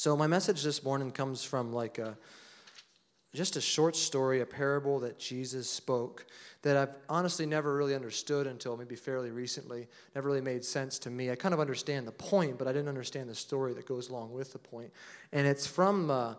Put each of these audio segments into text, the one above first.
So, my message this morning comes from like a, just a short story, a parable that Jesus spoke that I've honestly never really understood until maybe fairly recently. Never really made sense to me. I kind of understand the point, but I didn't understand the story that goes along with the point. And it's from uh,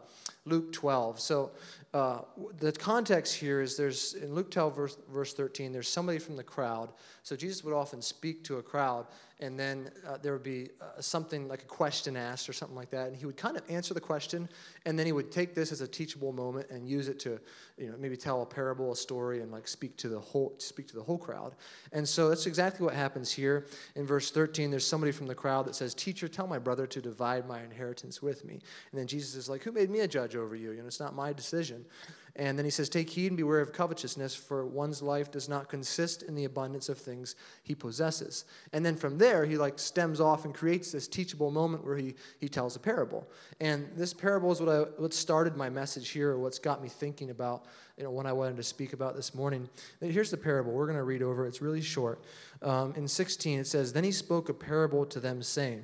Luke 12. So uh, the context here is there's in Luke 12, verse, verse 13, there's somebody from the crowd. So Jesus would often speak to a crowd, and then uh, there would be uh, something like a question asked or something like that. And he would kind of answer the question, and then he would take this as a teachable moment and use it to, you know, maybe tell a parable, a story, and like speak to the whole speak to the whole crowd. And so that's exactly what happens here in verse 13. There's somebody from the crowd that says, "Teacher, tell my brother to divide my inheritance with me." And then Jesus is like, "Who made me a judge over you? You know, it's not my decision." And then he says, Take heed and beware of covetousness, for one's life does not consist in the abundance of things he possesses. And then from there, he like stems off and creates this teachable moment where he, he tells a parable. And this parable is what, I, what started my message here, or what's got me thinking about you know, what I wanted to speak about this morning. Here's the parable. We're going to read over It's really short. Um, in 16, it says, Then he spoke a parable to them, saying,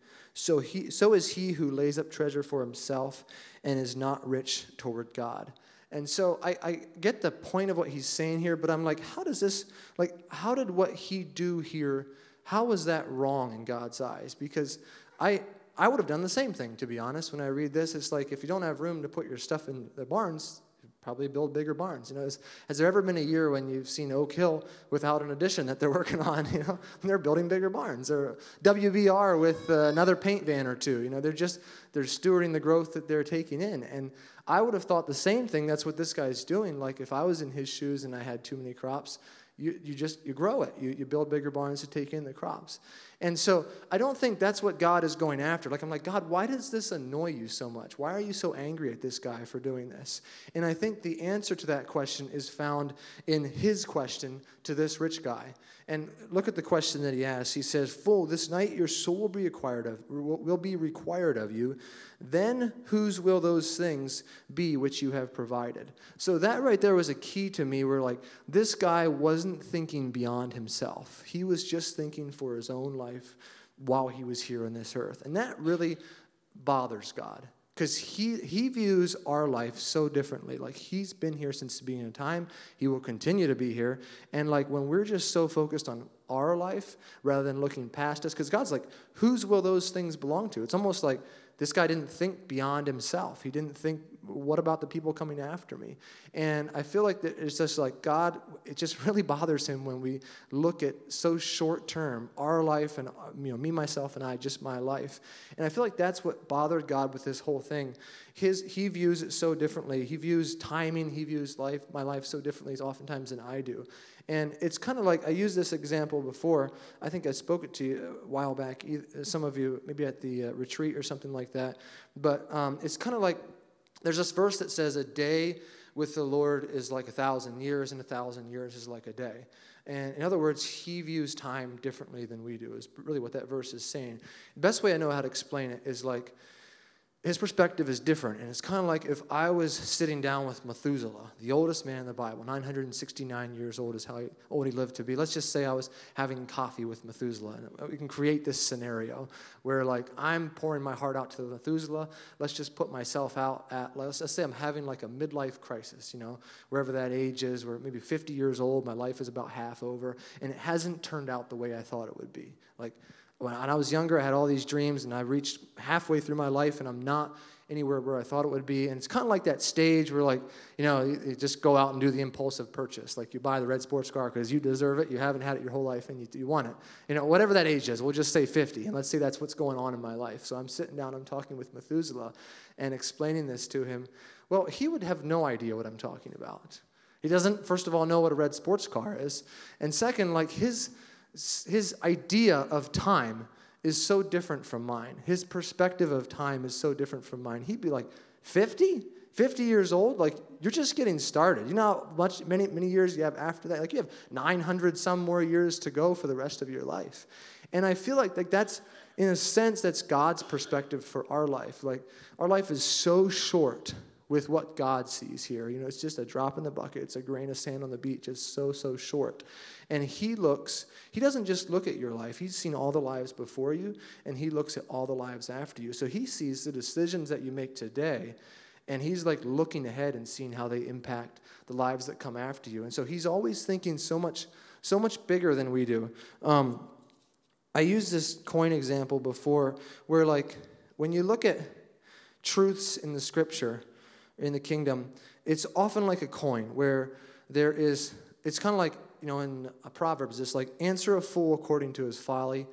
So, he, so is he who lays up treasure for himself and is not rich toward God. And so I, I get the point of what he's saying here, but I'm like, how does this, like, how did what he do here, how was that wrong in God's eyes? Because I, I would have done the same thing, to be honest. When I read this, it's like if you don't have room to put your stuff in the barns, probably build bigger barns. You know, has, has, there ever been a year when you've seen Oak Hill without an addition that they're working on? You know, they're building bigger barns, or WBR with uh, another paint van or two. You know, they're just they're stewarding the growth that they're taking in. And I would have thought the same thing. That's what this guy's doing. Like if I was in his shoes and I had too many crops, you, you just you grow it. You, you build bigger barns to take in the crops. And so I don't think that's what God is going after. Like, I'm like, God, why does this annoy you so much? Why are you so angry at this guy for doing this? And I think the answer to that question is found in his question to this rich guy. And look at the question that he asks. He says, Fool, this night your soul will be required of will be required of you. Then whose will those things be which you have provided? So that right there was a key to me where like this guy wasn't thinking beyond himself. He was just thinking for his own life while he was here on this earth. And that really bothers God because he, he views our life so differently. Like, he's been here since the beginning of time, he will continue to be here. And, like, when we're just so focused on our life rather than looking past us, because God's like, whose will those things belong to? It's almost like this guy didn't think beyond himself. He didn't think, what about the people coming after me? And I feel like it's just like God, it just really bothers him when we look at so short term, our life and, you know, me, myself, and I, just my life. And I feel like that's what bothered God with this whole thing. His, he views it so differently. He views timing, he views life, my life so differently oftentimes than I do. And it's kind of like I used this example before. I think I spoke it to you a while back. Some of you, maybe at the uh, retreat or something like that. But um, it's kind of like there's this verse that says, A day with the Lord is like a thousand years, and a thousand years is like a day. And in other words, he views time differently than we do, is really what that verse is saying. The best way I know how to explain it is like, his perspective is different. And it's kind of like if I was sitting down with Methuselah, the oldest man in the Bible, 969 years old is how old he lived to be. Let's just say I was having coffee with Methuselah. And we can create this scenario where, like, I'm pouring my heart out to Methuselah. Let's just put myself out at, let's, let's say I'm having like a midlife crisis, you know, wherever that age is, where maybe 50 years old, my life is about half over, and it hasn't turned out the way I thought it would be. Like, when I was younger, I had all these dreams, and I reached halfway through my life, and I'm not anywhere where I thought it would be. And it's kind of like that stage where, like, you know, you, just go out and do the impulsive purchase. Like, you buy the red sports car because you deserve it. You haven't had it your whole life, and you, you want it. You know, whatever that age is, we'll just say 50, and let's say that's what's going on in my life. So I'm sitting down, I'm talking with Methuselah, and explaining this to him. Well, he would have no idea what I'm talking about. He doesn't, first of all, know what a red sports car is. And second, like, his his idea of time is so different from mine. His perspective of time is so different from mine. He'd be like, 50? 50 years old, like you're just getting started. You know how much many many years you have after that? Like you have 900 some more years to go for the rest of your life. And I feel like, like that's in a sense that's God's perspective for our life. Like our life is so short with what God sees here. You know, it's just a drop in the bucket. It's a grain of sand on the beach. It's so so short. And he looks, he doesn't just look at your life. He's seen all the lives before you and he looks at all the lives after you. So he sees the decisions that you make today and he's like looking ahead and seeing how they impact the lives that come after you and so he's always thinking so much so much bigger than we do um, i used this coin example before where like when you look at truths in the scripture in the kingdom it's often like a coin where there is it's kind of like you know in a proverbs it's like answer a fool according to his folly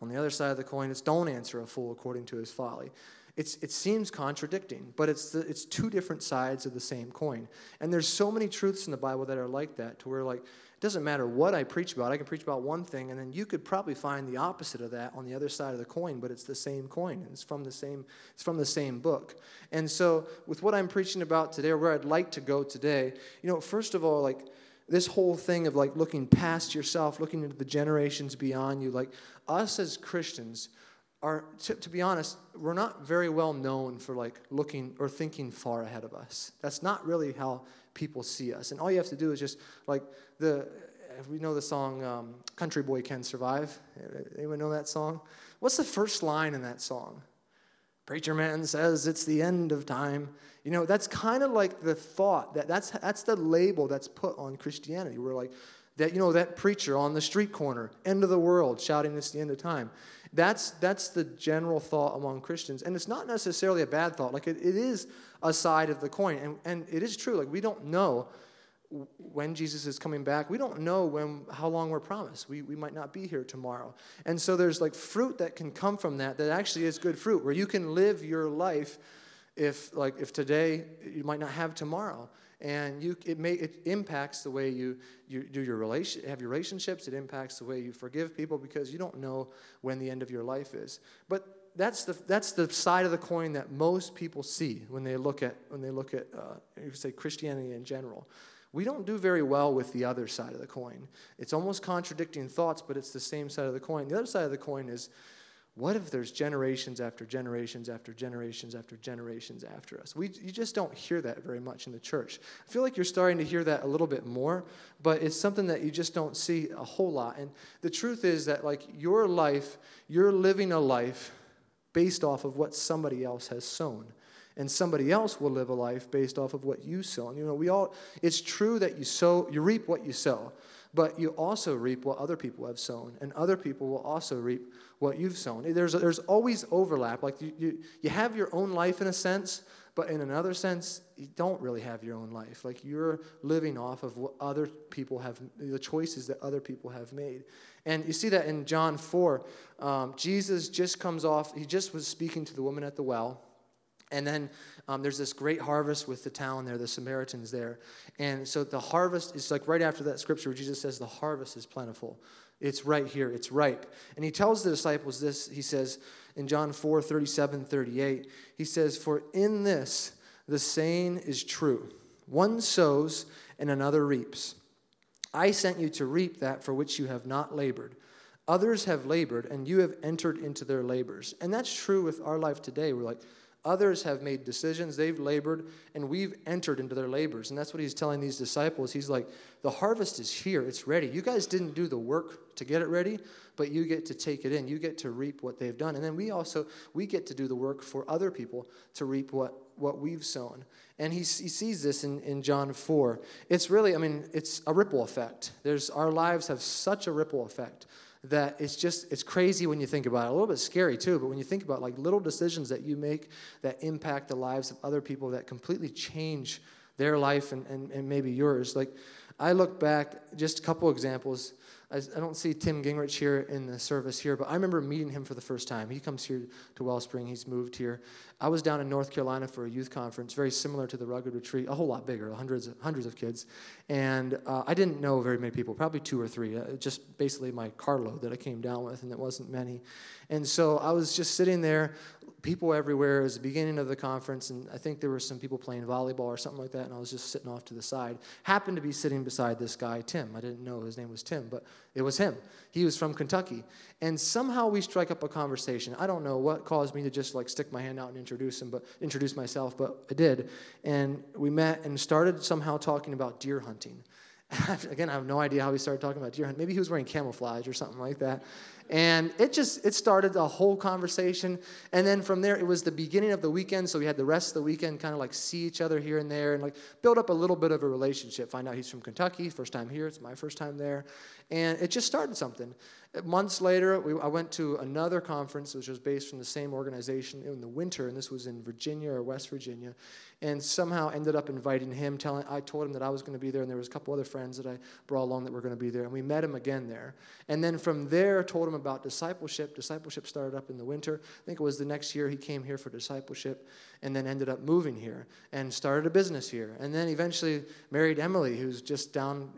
on the other side of the coin it's don't answer a fool according to his folly it's, it seems contradicting, but it's, the, it's two different sides of the same coin. And there's so many truths in the Bible that are like that, to where, like, it doesn't matter what I preach about. I can preach about one thing, and then you could probably find the opposite of that on the other side of the coin, but it's the same coin. It's from the same, it's from the same book. And so, with what I'm preaching about today, or where I'd like to go today, you know, first of all, like, this whole thing of like looking past yourself, looking into the generations beyond you, like us as Christians, are, to, to, be honest, we're not very well known for like looking or thinking far ahead of us. That's not really how people see us. And all you have to do is just like the, we know the song um, "Country Boy Can Survive." Anyone know that song? What's the first line in that song? Preacher man says it's the end of time. You know, that's kind of like the thought that that's that's the label that's put on Christianity. We're like that, you know, that preacher on the street corner, end of the world, shouting it's the end of time. That's, that's the general thought among Christians. And it's not necessarily a bad thought. Like, it, it is a side of the coin. And, and it is true. Like, we don't know when Jesus is coming back. We don't know when, how long we're promised. We, we might not be here tomorrow. And so there's like fruit that can come from that that actually is good fruit, where you can live your life if, like, if today you might not have tomorrow and you, it, may, it impacts the way you, you do your relation, have your relationships. It impacts the way you forgive people because you don't know when the end of your life is. But that's the, that's the side of the coin that most people see when they look at, when they look at uh, you say Christianity in general. We don't do very well with the other side of the coin. It's almost contradicting thoughts, but it's the same side of the coin. The other side of the coin is what if there's generations after generations after generations after generations after us? We, you just don't hear that very much in the church. I feel like you're starting to hear that a little bit more, but it's something that you just don't see a whole lot. And the truth is that, like, your life, you're living a life based off of what somebody else has sown. And somebody else will live a life based off of what you sow. And, you know, we all, it's true that you sow, you reap what you sow, but you also reap what other people have sown. And other people will also reap what you've sown. There's, there's always overlap. Like you, you, you have your own life in a sense, but in another sense, you don't really have your own life. Like you're living off of what other people have, the choices that other people have made. And you see that in John 4. Um, Jesus just comes off, he just was speaking to the woman at the well. And then um, there's this great harvest with the town there, the Samaritans there. And so the harvest is like right after that scripture where Jesus says, The harvest is plentiful. It's right here, it's ripe. And he tells the disciples this, he says in John 4 37, 38, he says, For in this the saying is true one sows and another reaps. I sent you to reap that for which you have not labored. Others have labored, and you have entered into their labors. And that's true with our life today. We're like, Others have made decisions, they've labored, and we've entered into their labors. And that's what he's telling these disciples. He's like, The harvest is here, it's ready. You guys didn't do the work to get it ready, but you get to take it in. You get to reap what they've done. And then we also, we get to do the work for other people to reap what, what we've sown. And he, he sees this in, in John 4. It's really, I mean, it's a ripple effect. There's, our lives have such a ripple effect that it's just it's crazy when you think about it. A little bit scary too but when you think about like little decisions that you make that impact the lives of other people that completely change their life and, and, and maybe yours. Like i look back just a couple examples I, don't see Tim Gingrich here in the service here, but I remember meeting him for the first time. He comes here to Wellspring. He's moved here. I was down in North Carolina for a youth conference, very similar to the Rugged Retreat, a whole lot bigger, hundreds, hundreds of kids. And uh, I didn't know very many people, probably two or three, uh, just basically my carload that I came down with, and it wasn't many. And so I was just sitting there people everywhere. It was the beginning of the conference, and I think there were some people playing volleyball or something like that, and I was just sitting off to the side. Happened to be sitting beside this guy, Tim. I didn't know his name was Tim, but it was him. He was from Kentucky. And somehow we strike up a conversation. I don't know what caused me to just like stick my hand out and introduce him, but introduce myself, but I did. And we met and started somehow talking about deer hunting. Again, I have no idea how we started talking about deer hunting. Maybe he was wearing camouflage or something like that. And it just it started a whole conversation. And then from there, it was the beginning of the weekend, so we had the rest of the weekend kind of like see each other here and there and like build up a little bit of a relationship. Find out he's from Kentucky, first time here, it's my first time there. And it just started something. Months later, we, I went to another conference, which was based from the same organization in the winter, and this was in Virginia or West Virginia and somehow ended up inviting him telling i told him that i was going to be there and there was a couple other friends that i brought along that were going to be there and we met him again there. And then from there told him about discipleship. Discipleship started up in the winter. I think it was the next year he came here for discipleship and then ended up moving here and started a business here and then eventually married emily who's just down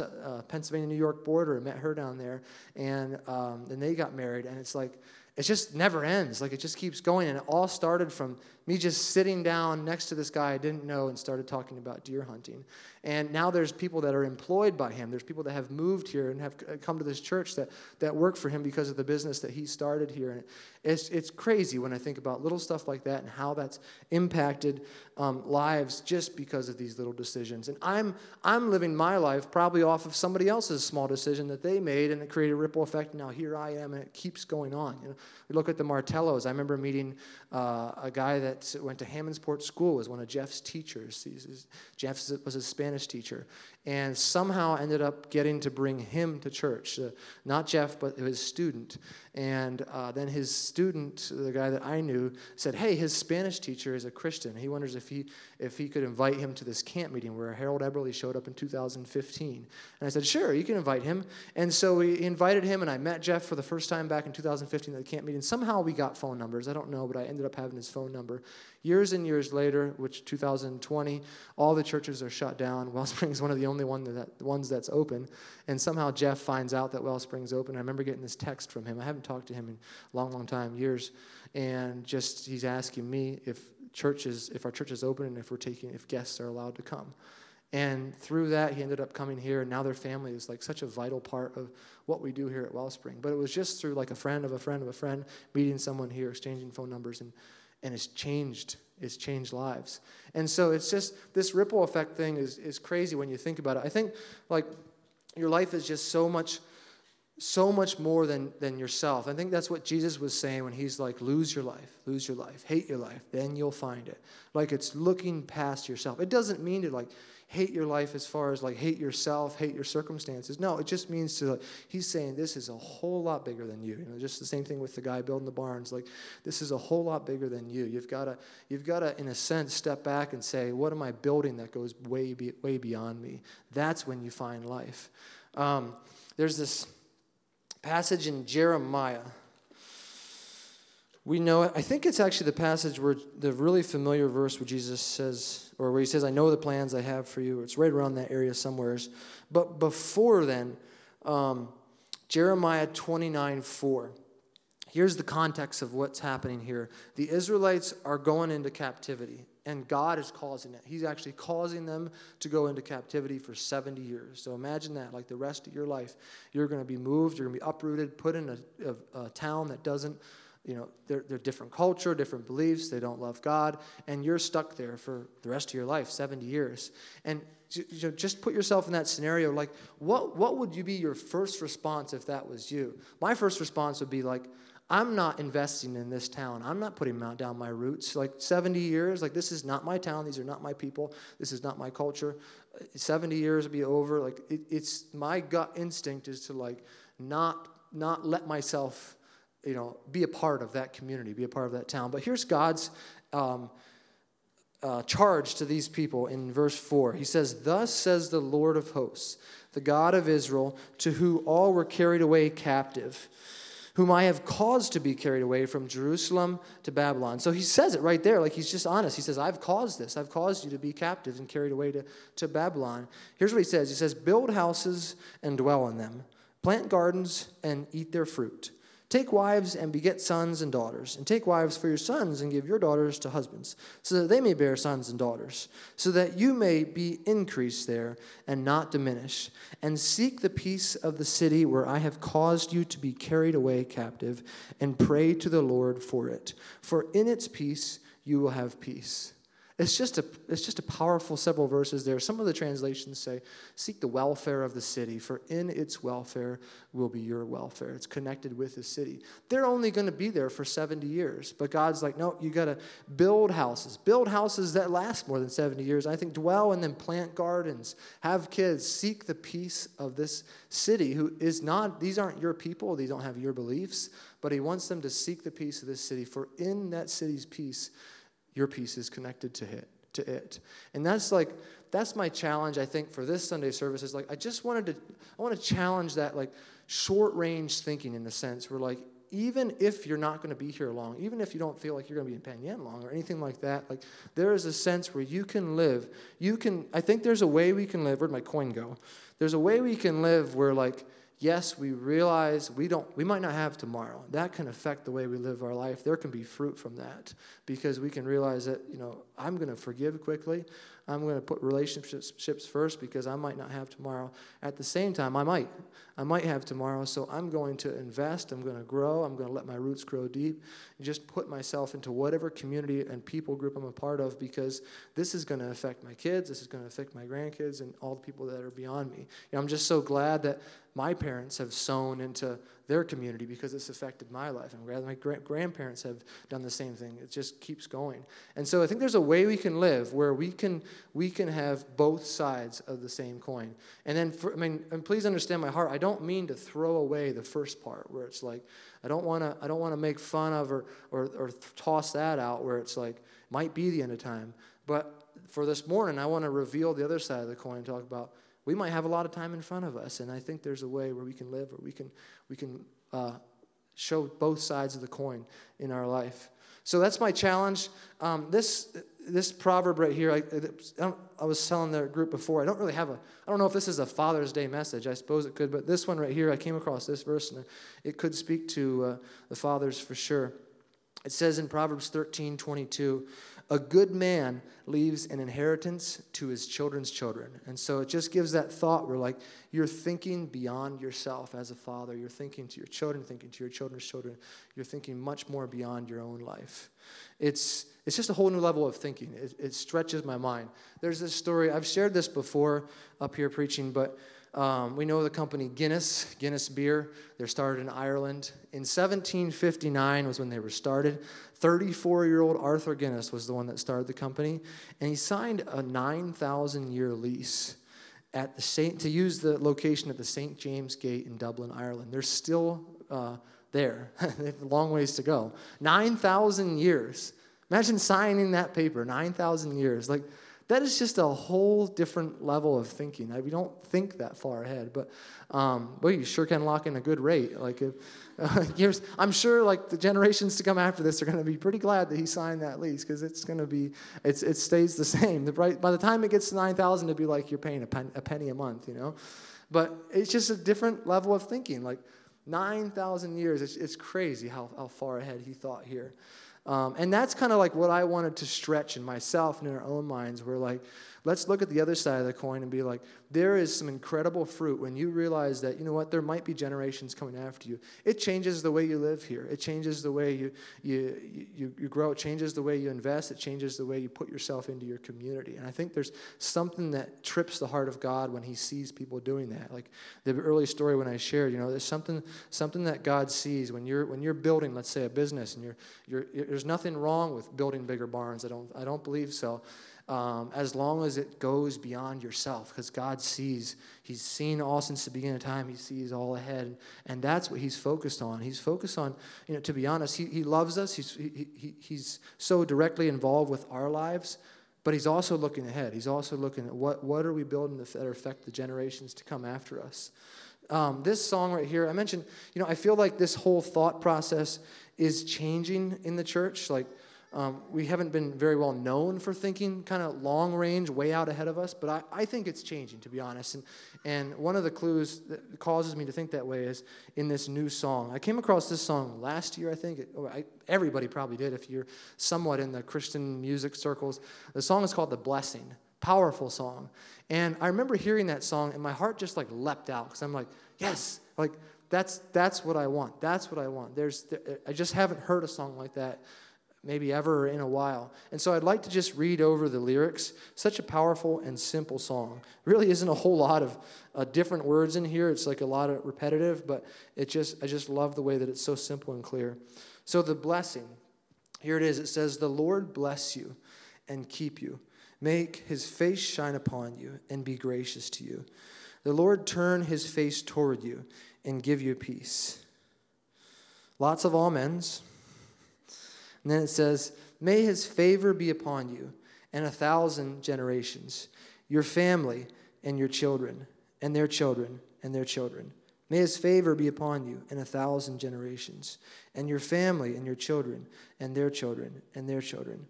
uh, uh pennsylvania new york border and met her down there and um, then they got married and it's like it just never ends. Like it just keeps going. And it all started from me just sitting down next to this guy I didn't know and started talking about deer hunting. And now there's people that are employed by him. There's people that have moved here and have come to this church that, that work for him because of the business that he started here. And it's, it's crazy when I think about little stuff like that and how that's impacted um, lives just because of these little decisions. And I'm, I'm living my life probably off of somebody else's small decision that they made and it created a ripple effect. Now here I am and it keeps going on. You know, we look at the Martellos. I remember meeting uh, a guy that went to Hammondsport School, was one of Jeff's teachers. He's, Jeff was a Spanish teacher and somehow ended up getting to bring him to church. Uh, not Jeff, but his student. And uh, then his student, the guy that I knew, said, Hey, his Spanish teacher is a Christian. He wonders if he, if he could invite him to this camp meeting where Harold Eberly showed up in 2015. And I said, Sure, you can invite him. And so we invited him, and I met Jeff for the first time back in 2015 at the camp meeting. Somehow we got phone numbers. I don't know, but I ended up having his phone number. Years and years later, which 2020, all the churches are shut down. Wellspring is one of the only one that, ones that's open. And somehow Jeff finds out that Wellspring's open. I remember getting this text from him. I haven't talked to him in a long, long time, years. And just he's asking me if churches, if our church is open and if we're taking, if guests are allowed to come. And through that, he ended up coming here, and now their family is like such a vital part of what we do here at Wellspring. But it was just through like a friend of a friend of a friend, meeting someone here, exchanging phone numbers, and and it's changed it's changed lives. And so it's just this ripple effect thing is, is crazy when you think about it. I think like your life is just so much so much more than, than yourself. I think that's what jesus was saying when he's like lose your life lose your life hate your life then you'll find it. Like it's looking past yourself. It doesn't mean to like hate your life as far as like hate yourself, hate your circumstances. No, it just means to, like, he's saying this is a whole lot bigger than you. You know, just the same thing with the guy building the barns. Like, this is a whole lot bigger than you. You've got to, you've got to, in a sense, step back and say, what am I building that goes way, be, way beyond me? That's when you find life. Um, there's this passage in Jeremiah we know it. I think it's actually the passage where the really familiar verse where Jesus says, or where he says, I know the plans I have for you. It's right around that area somewheres. But before then, um, Jeremiah 29 4. Here's the context of what's happening here. The Israelites are going into captivity, and God is causing it. He's actually causing them to go into captivity for 70 years. So imagine that, like the rest of your life. You're going to be moved, you're going to be uprooted, put in a, a, a town that doesn't you know, they're, they're different culture, different beliefs, they don't love God, and you're stuck there for the rest of your life, 70 years. And you know, just put yourself in that scenario. Like, what, what would you be your first response if that was you? My first response would be like, I'm not investing in this town. I'm not putting down my roots. Like 70 years, like this is not my town. These are not my people. This is not my culture. 70 years would be over. Like it, it's my gut instinct is to like not not let myself you know, be a part of that community, be a part of that town. But here's God's um, uh, charge to these people in verse 4. He says, Thus says the Lord of hosts, the God of Israel, to whom all were carried away captive whom I have caused to be carried away from Jerusalem to Babylon. So he says it right there, like he's just honest. He says, I've caused this. I've caused you to be captive and carried away to, to Babylon. Here's what he says He says, Build houses and dwell in them, plant gardens and eat their fruit. Take wives and beget sons and daughters, and take wives for your sons and give your daughters to husbands, so that they may bear sons and daughters, so that you may be increased there and not diminish. And seek the peace of the city where I have caused you to be carried away captive, and pray to the Lord for it. For in its peace you will have peace. It's just a it's just a powerful several verses there. Some of the translations say, "Seek the welfare of the city, for in its welfare will be your welfare." It's connected with the city. They're only going to be there for 70 years, but God's like, "No, you got to build houses. Build houses that last more than 70 years. I think dwell and then plant gardens, have kids, seek the peace of this city who is not these aren't your people, these don't have your beliefs, but he wants them to seek the peace of this city, for in that city's peace your peace is connected to it to it. And that's like that's my challenge i think for this sunday service is like i just wanted to i want to challenge that like short range thinking in the sense where like even if you're not going to be here long even if you don't feel like you're going to be in Penn Yan long or anything like that like there is a sense where you can live you can i think there's a way we can live where'd my coin go? There's a way we can live where like yes, we realize we don't we might not have tomorrow. That can affect the way we live our life. There can be fruit from that because we can realize that, you know, I'm going to forgive quickly. I'm going to put relationships first because I might not have tomorrow. At the same time, I might. I might have tomorrow, so I'm going to invest. I'm going to grow. I'm going to let my roots grow deep and just put myself into whatever community and people group I'm a part of because this is going to affect my kids. This is going to affect my grandkids and all the people that are beyond me. You know, I'm just so glad that my parents have sown into their community because it's affected my life. Glad my grandparents have done the same thing. It just keeps going. And so I think there's a way we can live where we can we can have both sides of the same coin. And then for, I mean, and please understand my heart. I don't mean to throw away the first part where it's like I don't want to I don't want to make fun of or, or or toss that out where it's like might be the end of time. But for this morning, I want to reveal the other side of the coin and talk about we might have a lot of time in front of us, and I think there's a way where we can live, where we can we can uh, show both sides of the coin in our life. So that's my challenge. Um, this this proverb right here, I, I, I, was telling the group before. I don't really have a. I don't know if this is a Father's Day message. I suppose it could, but this one right here, I came across this verse, and it could speak to uh, the fathers for sure. It says in Proverbs 13, 22, a good man leaves an inheritance to his children's children. And so it just gives that thought where, like, you're thinking beyond yourself as a father. You're thinking to your children, thinking to your children's children. You're thinking much more beyond your own life. It's, it's just a whole new level of thinking. It, it stretches my mind. There's this story, I've shared this before up here preaching, but um, we know the company Guinness, Guinness Beer. They're started in Ireland. In 1759 was when they were started. 34 year old Arthur Guinness was the one that started the company, and he signed a 9,000 year lease at the Saint, to use the location at the St. James Gate in Dublin, Ireland. They're still uh, there. they have a long ways to go. 9,000 years. Imagine signing that paper, 9,000 years. Like, that is just a whole different level of thinking. we don't think that far ahead, but um, well, you sure can lock in a good rate. Like if uh, years, I'm sure like the generations to come after this are going to be pretty glad that he signed that lease because it's going to be it's it stays the same. The, right, by the time it gets to nine thousand, it'd be like you're paying a, pen, a penny a month, you know. But it's just a different level of thinking. Like nine thousand years, it's, it's crazy how, how far ahead he thought here. Um, and that's kind of like what I wanted to stretch in myself and in our own minds. We're like, let's look at the other side of the coin and be like, there is some incredible fruit when you realize that, you know what, there might be generations coming after you. It changes the way you live here. It changes the way you, you, you, you grow. It changes the way you invest. It changes the way you put yourself into your community. And I think there's something that trips the heart of God when he sees people doing that. Like the early story when I shared, you know, there's something, something that God sees when you're, when you're building, let's say, a business and you're, you're, there's nothing wrong with building bigger barns. I don't, I don't believe so um, as long as it goes beyond yourself, because God sees, He's seen all since the beginning of time. He sees all ahead, and that's what He's focused on. He's focused on, you know, to be honest, He, he loves us. He's, he, he, he's so directly involved with our lives But he's also looking ahead. He's also looking at what, what are we building that affect the generations to come after us. Um, this song right here, I mentioned, you know, I feel like this whole thought process is changing in the church. Like, um, we haven't been very well known for thinking kind of long range, way out ahead of us, but I, I think it's changing, to be honest. And, and one of the clues that causes me to think that way is in this new song. I came across this song last year, I think. It, I, everybody probably did if you're somewhat in the Christian music circles. The song is called The Blessing. Powerful song. And I remember hearing that song, and my heart just like leapt out because I'm like, yes, like that's, that's what I want. That's what I want. There's, I just haven't heard a song like that maybe ever in a while. And so I'd like to just read over the lyrics. Such a powerful and simple song. Really isn't a whole lot of uh, different words in here. It's like a lot of repetitive, but it just I just love the way that it's so simple and clear. So the blessing. Here it is. It says, "The Lord bless you and keep you. Make his face shine upon you and be gracious to you. The Lord turn his face toward you and give you peace." Lots of amens. And then it says, May his favor be upon you and a thousand generations, your family and your children, and their children, and their children. May his favor be upon you in a thousand generations, and your family and your children, and their children, and their children.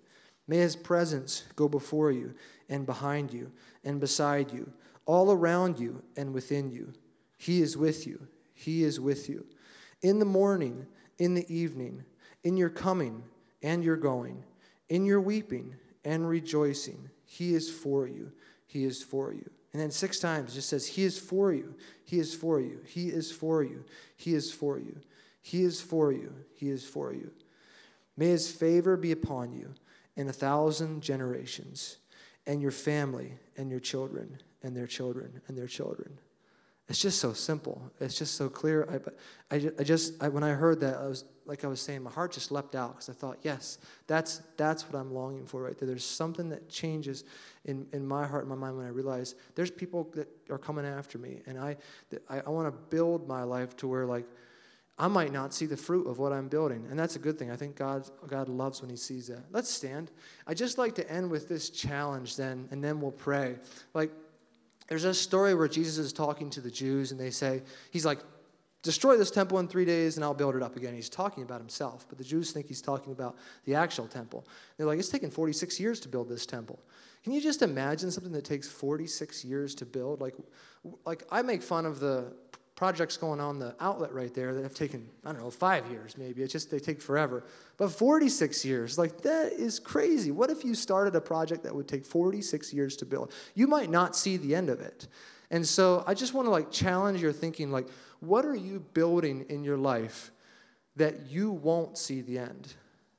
May his presence go before you, and behind you, and beside you, all around you, and within you. He is with you. He is with you. In the morning, in the evening, in your coming, and your going, in your weeping and rejoicing. He is for you. He is for you. And then six times it just says, He is for you. He is for you. He is for you. He is for you. He is for you. He is for you. May His favor be upon you in a thousand generations, and your family, and your children, and their children, and their children. It's just so simple. It's just so clear. I, I, I just, I, when I heard that, I was, like I was saying, my heart just leapt out because I thought, yes, that's, that's what I'm longing for right there. There's something that changes in, in my heart and my mind when I realize there's people that are coming after me. And I, I, I want to build my life to where, like, I might not see the fruit of what I'm building. And that's a good thing. I think God, God loves when He sees that. Let's stand. I just like to end with this challenge then, and then we'll pray. Like, there's a story where Jesus is talking to the Jews, and they say, He's like, destroy this temple in three days and I'll build it up again. He's talking about himself, but the Jews think he's talking about the actual temple. They're like, it's taken 46 years to build this temple. Can you just imagine something that takes 46 years to build? Like, like I make fun of the projects going on the outlet right there that have taken, I don't know, five years maybe. It's just they take forever. But 46 years, like that is crazy. What if you started a project that would take 46 years to build? You might not see the end of it. And so I just want to like challenge your thinking like, what are you building in your life that you won't see the end?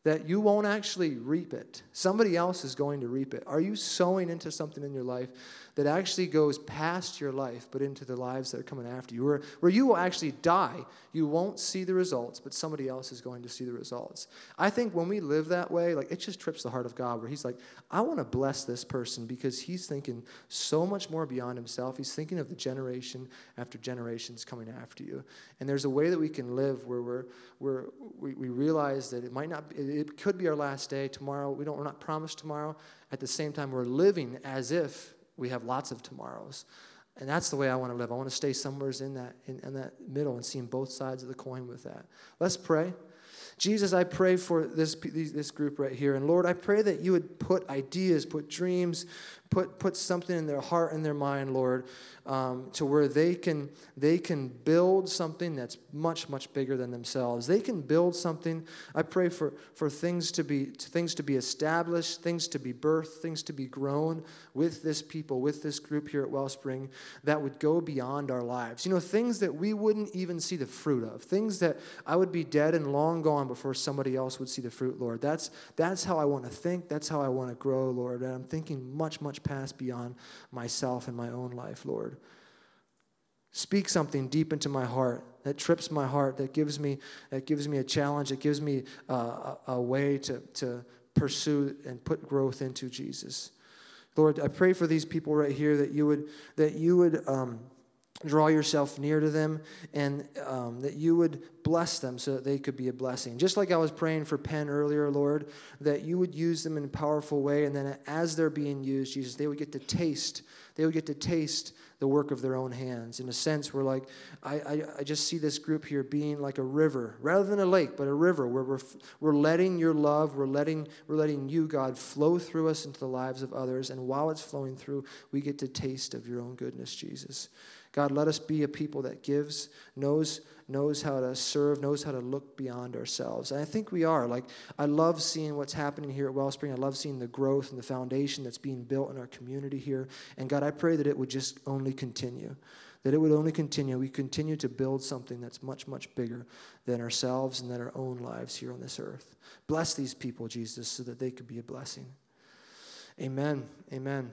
that you won't actually reap it. Somebody else is going to reap it. Are you sowing into something in your life that actually goes past your life, but into the lives that are coming after you? Where, where you will actually die, you won't see the results, but somebody else is going to see the results. I think when we live that way, like it just trips the heart of God, where He's like, I want to bless this person because he's thinking so much more beyond himself. He's thinking of the generation after generations coming after you. And there's a way that we can live where we're, we're, we, we realize that it might not be it could be our last day tomorrow. We don't, we're not promised tomorrow. At the same time, we're living as if we have lots of tomorrows. And that's the way I want to live. I want to stay somewhere in that, in, in that middle and seeing both sides of the coin with that. Let's pray. Jesus, I pray for this, this group right here. And Lord, I pray that you would put ideas, put dreams, put, put something in their heart and their mind, Lord, um, to where they can, they can build something that's much, much bigger than themselves. They can build something. I pray for, for things, to be, things to be established, things to be birthed, things to be grown with this people, with this group here at Wellspring that would go beyond our lives. You know, things that we wouldn't even see the fruit of, things that I would be dead and long gone before somebody else would see the fruit, Lord. That's, that's how I want to think. That's how I want to grow, Lord. And I'm thinking much, much, much past beyond myself and my own life, Lord. Speak something deep into my heart that trips my heart, that gives me, that gives me a challenge, that gives me uh, a, a way to, to pursue and put growth into Jesus. Lord, I pray for these people right here that you would, that you would um, draw yourself near to them and um, that you would bless them so that they could be a blessing. Just like i was praying for penn earlier lord that you would use them in a powerful way and then as they're being used jesus they would get to taste they would get to taste the work of their own hands. In a sense we're like i, I, I just see this group here being like a river rather than a lake but a river where we're, we're letting your love we're letting we're letting you god flow through us into the lives of others. And while it's flowing through we get to taste of your own goodness jesus God, let us be a people that gives, knows, knows how to serve, knows how to look beyond ourselves. And I think we are. Like, I love seeing what's happening here at Wellspring. I love seeing the growth and the foundation that's being built in our community here. And God, I pray that it would just only continue. That it would only continue. We continue to build something that's much, much bigger than ourselves and than our own lives here on this earth. Bless these people, Jesus, so that they could be a blessing. Amen. Amen.